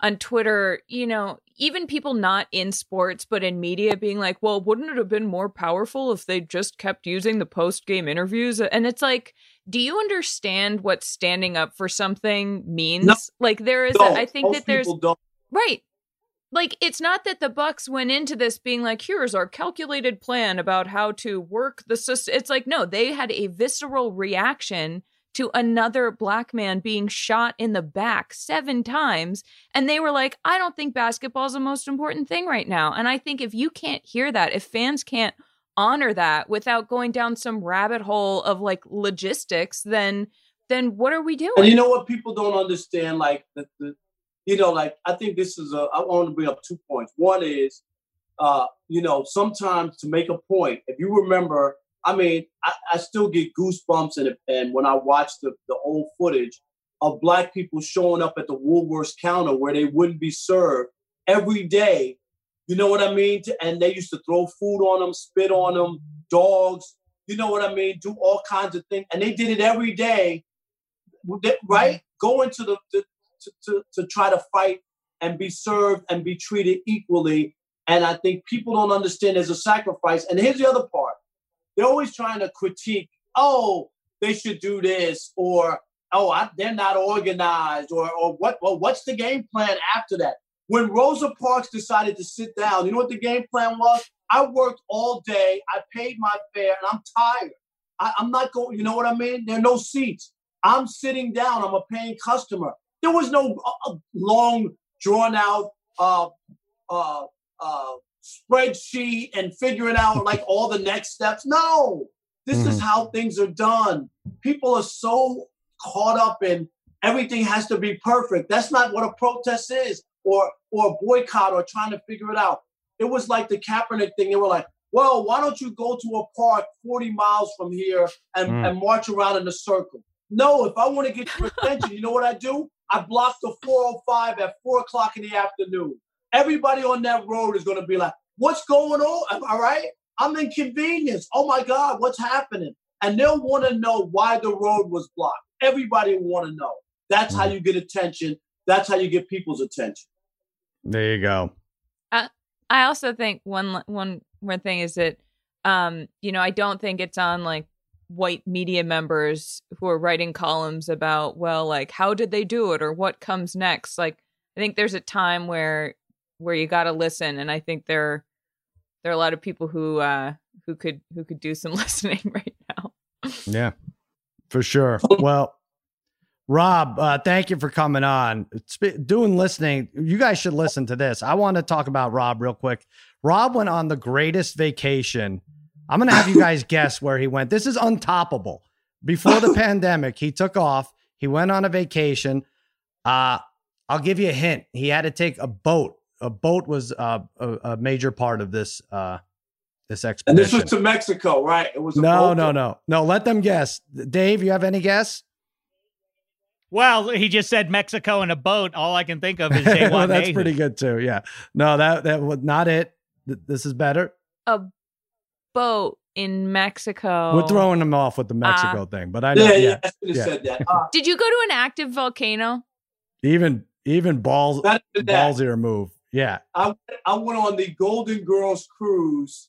on Twitter, you know, even people not in sports but in media being like, "Well, wouldn't it have been more powerful if they just kept using the post-game interviews?" And it's like, do you understand what standing up for something means? No, like there is a, I think that there's don't. Right like it's not that the bucks went into this being like here's our calculated plan about how to work the system it's like no they had a visceral reaction to another black man being shot in the back seven times and they were like i don't think basketball's the most important thing right now. And i think if you can't hear that if fans can't honor that without going down some rabbit hole of like logistics then then what are we doing and you know what people don't understand? Like the, the you know, like I think this is a. I want to bring up two points. One is, uh, you know, sometimes to make a point, if you remember, I mean, I, I still get goosebumps, and and when I watch the the old footage of black people showing up at the Woolworths counter where they wouldn't be served every day. You know what I mean? And they used to throw food on them, spit on them, dogs. You know what I mean? Do all kinds of things, and they did it every day, right? Go into the, the to, to, try to fight and be served and be treated equally. And I think people don't understand there's a sacrifice. And here's the other part they're always trying to critique, oh, they should do this, or oh, I, they're not organized, or, or what, well, what's the game plan after that? When Rosa Parks decided to sit down, you know what the game plan was? I worked all day, I paid my fare, and I'm tired. I, I'm not going, you know what I mean? There are no seats. I'm sitting down, I'm a paying customer. There was no uh, uh, long, drawn out uh, uh, uh, spreadsheet and figuring out like all the next steps. No, this mm-hmm. is how things are done. People are so caught up in everything has to be perfect. That's not what a protest is, or or a boycott, or trying to figure it out. It was like the Kaepernick thing. They were like, "Well, why don't you go to a park 40 miles from here and, mm. and march around in a circle?" No, if I want to get your attention, you know what I do? I blocked the 405 at four o'clock in the afternoon. Everybody on that road is going to be like, what's going on? All right. I'm inconvenienced. Oh my God, what's happening? And they'll want to know why the road was blocked. Everybody will want to know. That's how you get attention. That's how you get people's attention. There you go. Uh, I also think one one more thing is that um, you know, I don't think it's on like white media members who are writing columns about well like how did they do it or what comes next? Like i think there's a time where where you got to listen and i think there there are a lot of people who uh who could who could do some listening right now. Yeah for sure. Well rob uh thank you for coming on. Doing listening you guys should listen to this. I want to talk about rob real quick. Rob went on the greatest vacation I'm going to have you guys guess where he went. This is untoppable. Before the pandemic, he took off. He went on a vacation. Uh, I'll give you a hint. He had to take a boat. A boat was uh, a, a, major part of this uh, this expedition. And this was to Mexico, right? It was no, no, no, no. Let them guess. Dave, you have any guess? Well, he just said Mexico and a boat. All I can think of is well, that's pretty good too. Yeah. No, that that was not it. This is better. A boat in Mexico. We're throwing them off with the Mexico uh, thing, but I know. Yeah, yeah, yeah. yeah. said that. Uh, Did you go to an active volcano? Even even balls ballsier move. Yeah. I I went on the Golden Girls cruise.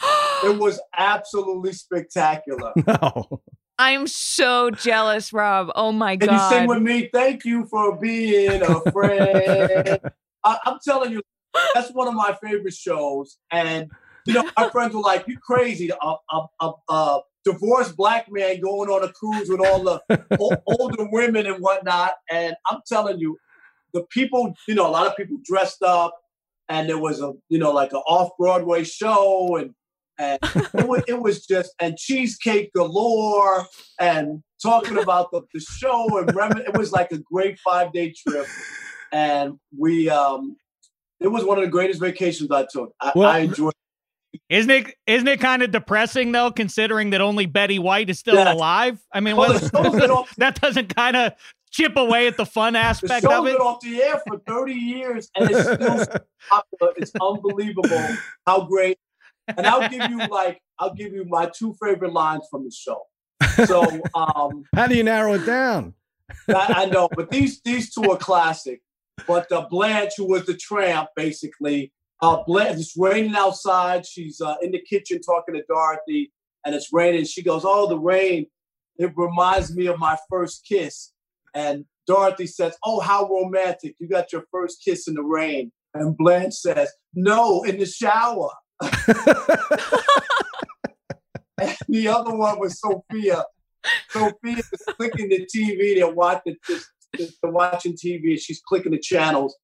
it was absolutely spectacular. No. I'm so jealous, Rob. Oh my god! And you sing with me. Thank you for being a friend. I, I'm telling you, that's one of my favorite shows, and you know, my friends were like, "You crazy? A, a, a, a divorced black man going on a cruise with all the older women and whatnot." And I'm telling you, the people, you know, a lot of people dressed up, and there was a, you know, like an off Broadway show, and and it was, it was just and cheesecake galore and talking about the, the show and rem- it was like a great five day trip and we um it was one of the greatest vacations i took i, Well- I enjoyed Isn't it isn't it kind of depressing though, considering that only Betty White is still Yes. alive? I mean, Well, what- the show's been off- that doesn't kind of chip away at the fun the aspect show's of it. been off the air for 30 years and it's still so popular it's unbelievable how great and i'll give you like i'll give you my two favorite lines from the show so um How do you narrow it down? I, I know, but these these two are classic. But uh, Blanche, who was the tramp, basically, uh, it's raining outside. She's uh, in the kitchen talking to Dorothy, and it's raining. She goes, "Oh, the rain! It reminds me of my first kiss." And Dorothy says, "Oh, how romantic! You got your first kiss in the rain." And Blanche says, "No, in the shower." and the other one was Sophia. Sophia is clicking the TV. They're they're watching TV. She's clicking the channels,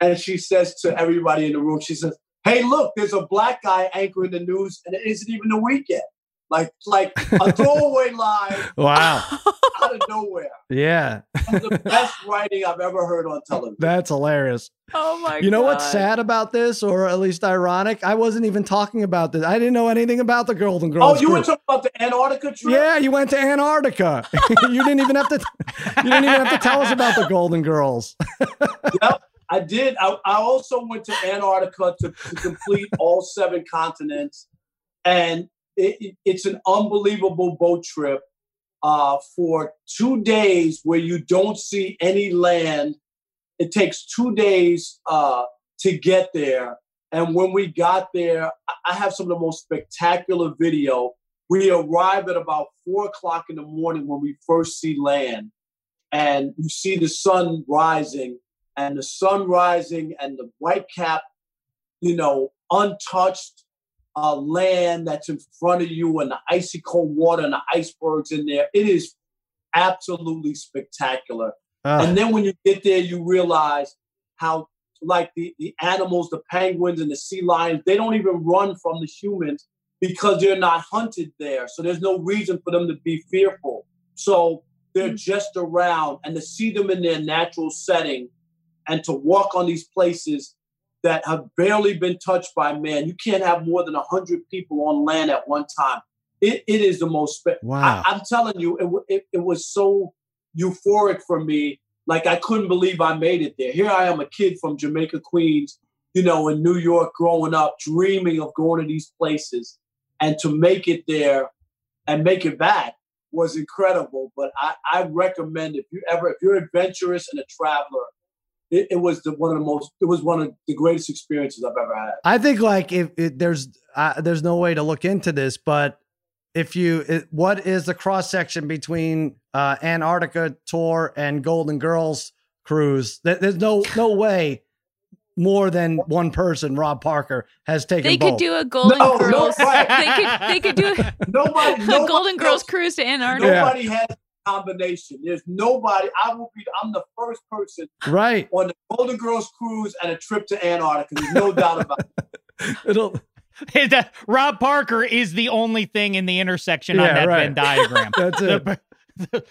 and she says to everybody in the room, she says, "Hey, look, there's a black guy anchoring the news, and it isn't even the weekend. Like, like a throwaway line Wow. out of nowhere. Yeah, One the best writing I've ever heard on television. that's hilarious. Oh my God You know what's sad about this, or at least ironic? I wasn't even talking about this. I didn't know anything about the Golden Girls. Oh, Girls. you were group. talking about the Antarctica trip? Yeah, you went to Antarctica. you didn't even have to. You didn't even have to tell us about the Golden Girls. Yep, I did. I, I also went to Antarctica to, to complete all seven continents, and it, it- it's an unbelievable boat trip uh, for two days where you don't see any land. It takes two days uh, to get there, and when we got there, I- have some of the most spectacular video. We arrive at about four o'clock in the morning when we first see land, and you see the sun rising and the sun rising and the white cap, you know, untouched uh, land that's in front of you and the icy cold water and the icebergs in there. It is absolutely spectacular. Ugh. And then when you get there, you realize how, like the, the animals, the penguins and the sea lions, they don't even run from the humans because they're not hunted there. So there's no reason for them to be fearful. So they're just around and to see them in their natural setting and to walk on these places that have barely been touched by man. You can't have more than 100 people on land at one time. It, it is the most. Spe- Wow. I, am telling you, it, it, it was so euphoric for me. Like I couldn't believe I made it there. Here I am, a kid from Jamaica, Queens, you know, in New York, growing up, dreaming of going to these places, and to make it there and make it back was incredible. But I, I recommend if you ever, if you're adventurous and a traveler, it, it was the one of the most, it was one of the greatest experiences I've ever had. I think like if it, there's uh, there's no way to look into this, but if you it, what is the cross section between uh, Antarctica tour and Golden Girls cruise? There's no no way more than one person, Rob Parker, has taken. They could do a Golden No, no, Girls. right. They could they could do Nobody, a nobody Golden Girls cruise to Antarctica. Nobody has a combination. There's nobody. I will be. I'm the first person right. on the Golden Girls cruise and a trip to Antarctica. There's no doubt about it. It'll That- Rob Parker is the only thing in the intersection Yeah, on that right. Venn diagram. that's it. The-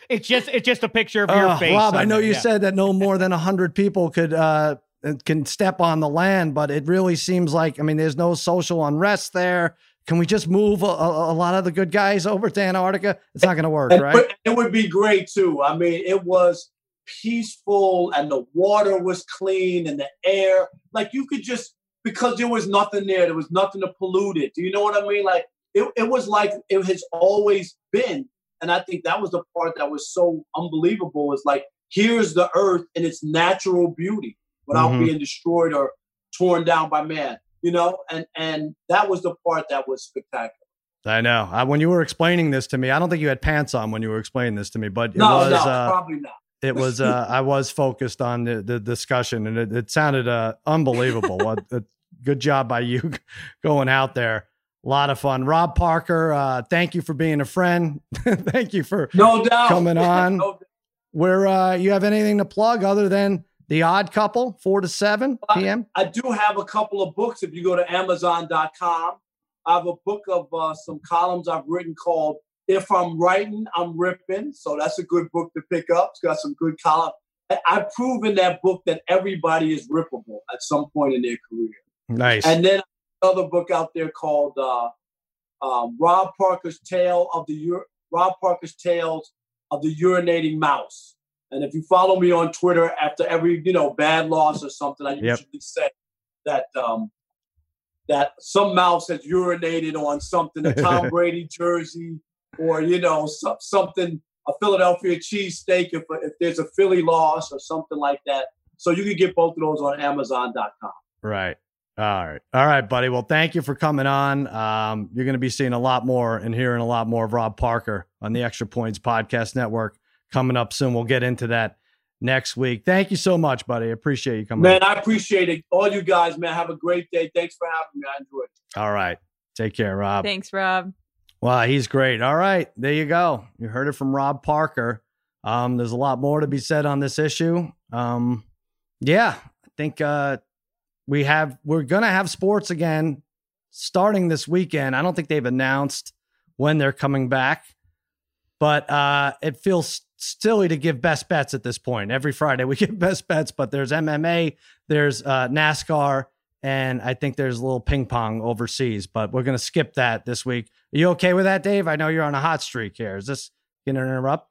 it's just it's just a picture of your Uh, face. Rob, I know there, you yeah. said that no more than hundred people could uh can step on the land, but it really seems like I mean, there's no social unrest there. Can we just move a, a, a lot of the good guys over to Antarctica? It's not going to work, right? it would be great too. I mean, it was peaceful and the water was clean and the air. Like you could just because there was nothing there, there was nothing to pollute it. Do you know what I mean? Like it, it was like it has always been. And I think that was the part that was so unbelievable is like here's the earth in its natural beauty without Mhm. being destroyed or torn down by man. You know, and and that was the part that was spectacular. I know. I, when you were explaining this to me, I don't think you had pants on when you were explaining this to me, but it No, was no, uh, probably not. it was uh, I was focused on the, the discussion, and it, it sounded uh, unbelievable. what a good job by you going out there. A lot of fun. Rob Parker, uh, thank you for being a friend. thank you for No doubt. coming on. No doubt. where uh, you have anything to plug other than the odd couple, four to seven p.m. I do have a couple of books. If you go to Amazon.com, I have a book of uh, some columns I've written called "If I'm Writing, I'm Ripping." So that's a good book to pick up. It's got some good column. I've proven that book that everybody is rippable at some point in their career. Nice. And then another book out there called uh, um, Rob Parker's Tale of the Ur- Rob Parker's Tales of the Urinating Mouse. And if you follow me on Twitter after every you know bad loss or something, I Yep. usually say that um, that some mouse has urinated on something, a Tom Brady jersey, or you know some, something, a Philadelphia cheesesteak if if there's a Philly loss or something like that. So you can get both of those on Amazon.com. Right. All right. All right, buddy. Well, thank you for coming on. Um, you're going to be seeing a lot more and hearing a lot more of Rob Parker on the Extra Points Podcast Network coming up soon. We'll get into that next week. Thank you so much, buddy. I appreciate you coming. Man, I appreciate it. All you guys, man, have a great day. Thanks for having me. I enjoyed it. All right. Take care, Rob. Thanks, Rob. Wow, he's great. All right, there you go. You heard it from Rob Parker. Um, there's a lot more to be said on this issue. Um, yeah, I think uh, we have we're gonna have sports again starting this weekend. I don't think they've announced when they're coming back, but uh, it feels silly to give best bets at this point. Every Friday we give best bets, but there's MMA, there's uh, NASCAR, and I think there's a little ping pong overseas. But we're gonna skip that this week. Are you okay with that, Dave? I know you're on a hot streak here. Is this gonna interrupt?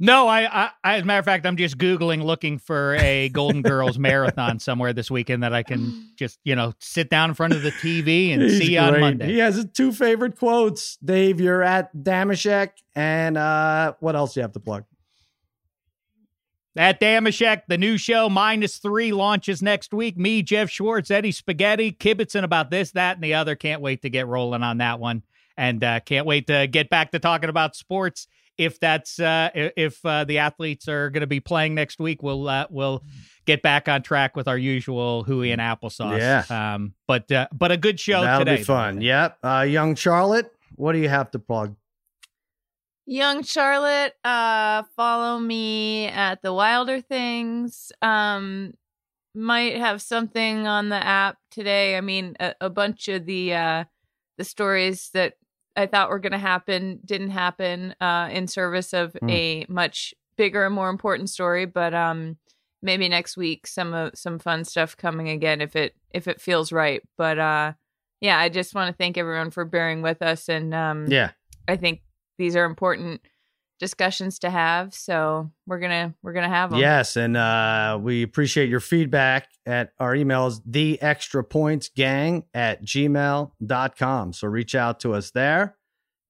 No, I, I, I, as a matter of fact, I'm just Googling looking for a Golden Girls marathon somewhere this weekend that I can just, you know, sit down in front of the TV and He's see you on. Monday. He has his two favorite quotes. Dave, you're at Dameshek. And uh, what else do you have to plug? At Dameshek, the new show Minus Three launches next week. Me, Jeff Schwartz, Eddie Spaghetti, kibitzing about this, that, and the other. Can't wait to get rolling on that one, and uh, can't wait to get back to talking about sports. If that's uh, if uh, the athletes are going to be playing next week, we'll uh, we'll get back on track with our usual hooey and applesauce. Yeah. Um. But uh, but a good show That'll today. be fun. Yep. Uh, young Charlotte, what do you have to plug? Young Charlotte, uh, follow me at the Wilder Things. Um, might have something on the app today. I mean, a, a bunch of the uh, the stories that I thought were going to happen didn't happen uh, in service of Hmm. a much bigger and more important story. But um, maybe next week some of some fun stuff coming again if it if it feels right. But uh, yeah, I just want to thank everyone for bearing with us and um, Yeah. I think these are important discussions to have. So we're gonna we're gonna have them. Yes, and uh, we appreciate your feedback at our emails, the extra points gang at gmail.com. So reach out to us there.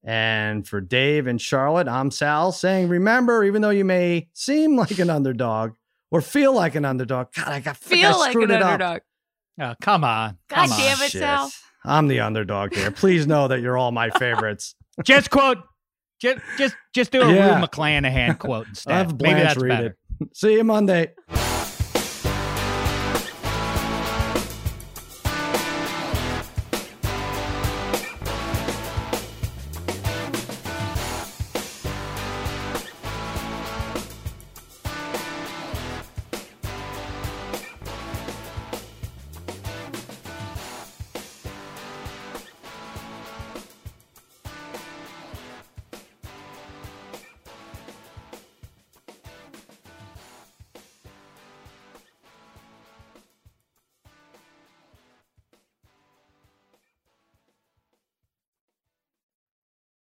And for Dave and Charlotte, I'm Sal saying, remember, even though you may seem like an underdog or feel like an underdog, God, I got Feel I like an underdog. Oh, come on. God Come on. damn it, Shit. Sal. I'm the underdog here. Please know that you're all my favorites. Just quote. Just just just do a Yeah. Rue McClanahan quote instead. Have Maybe that's read better. it. See you Monday.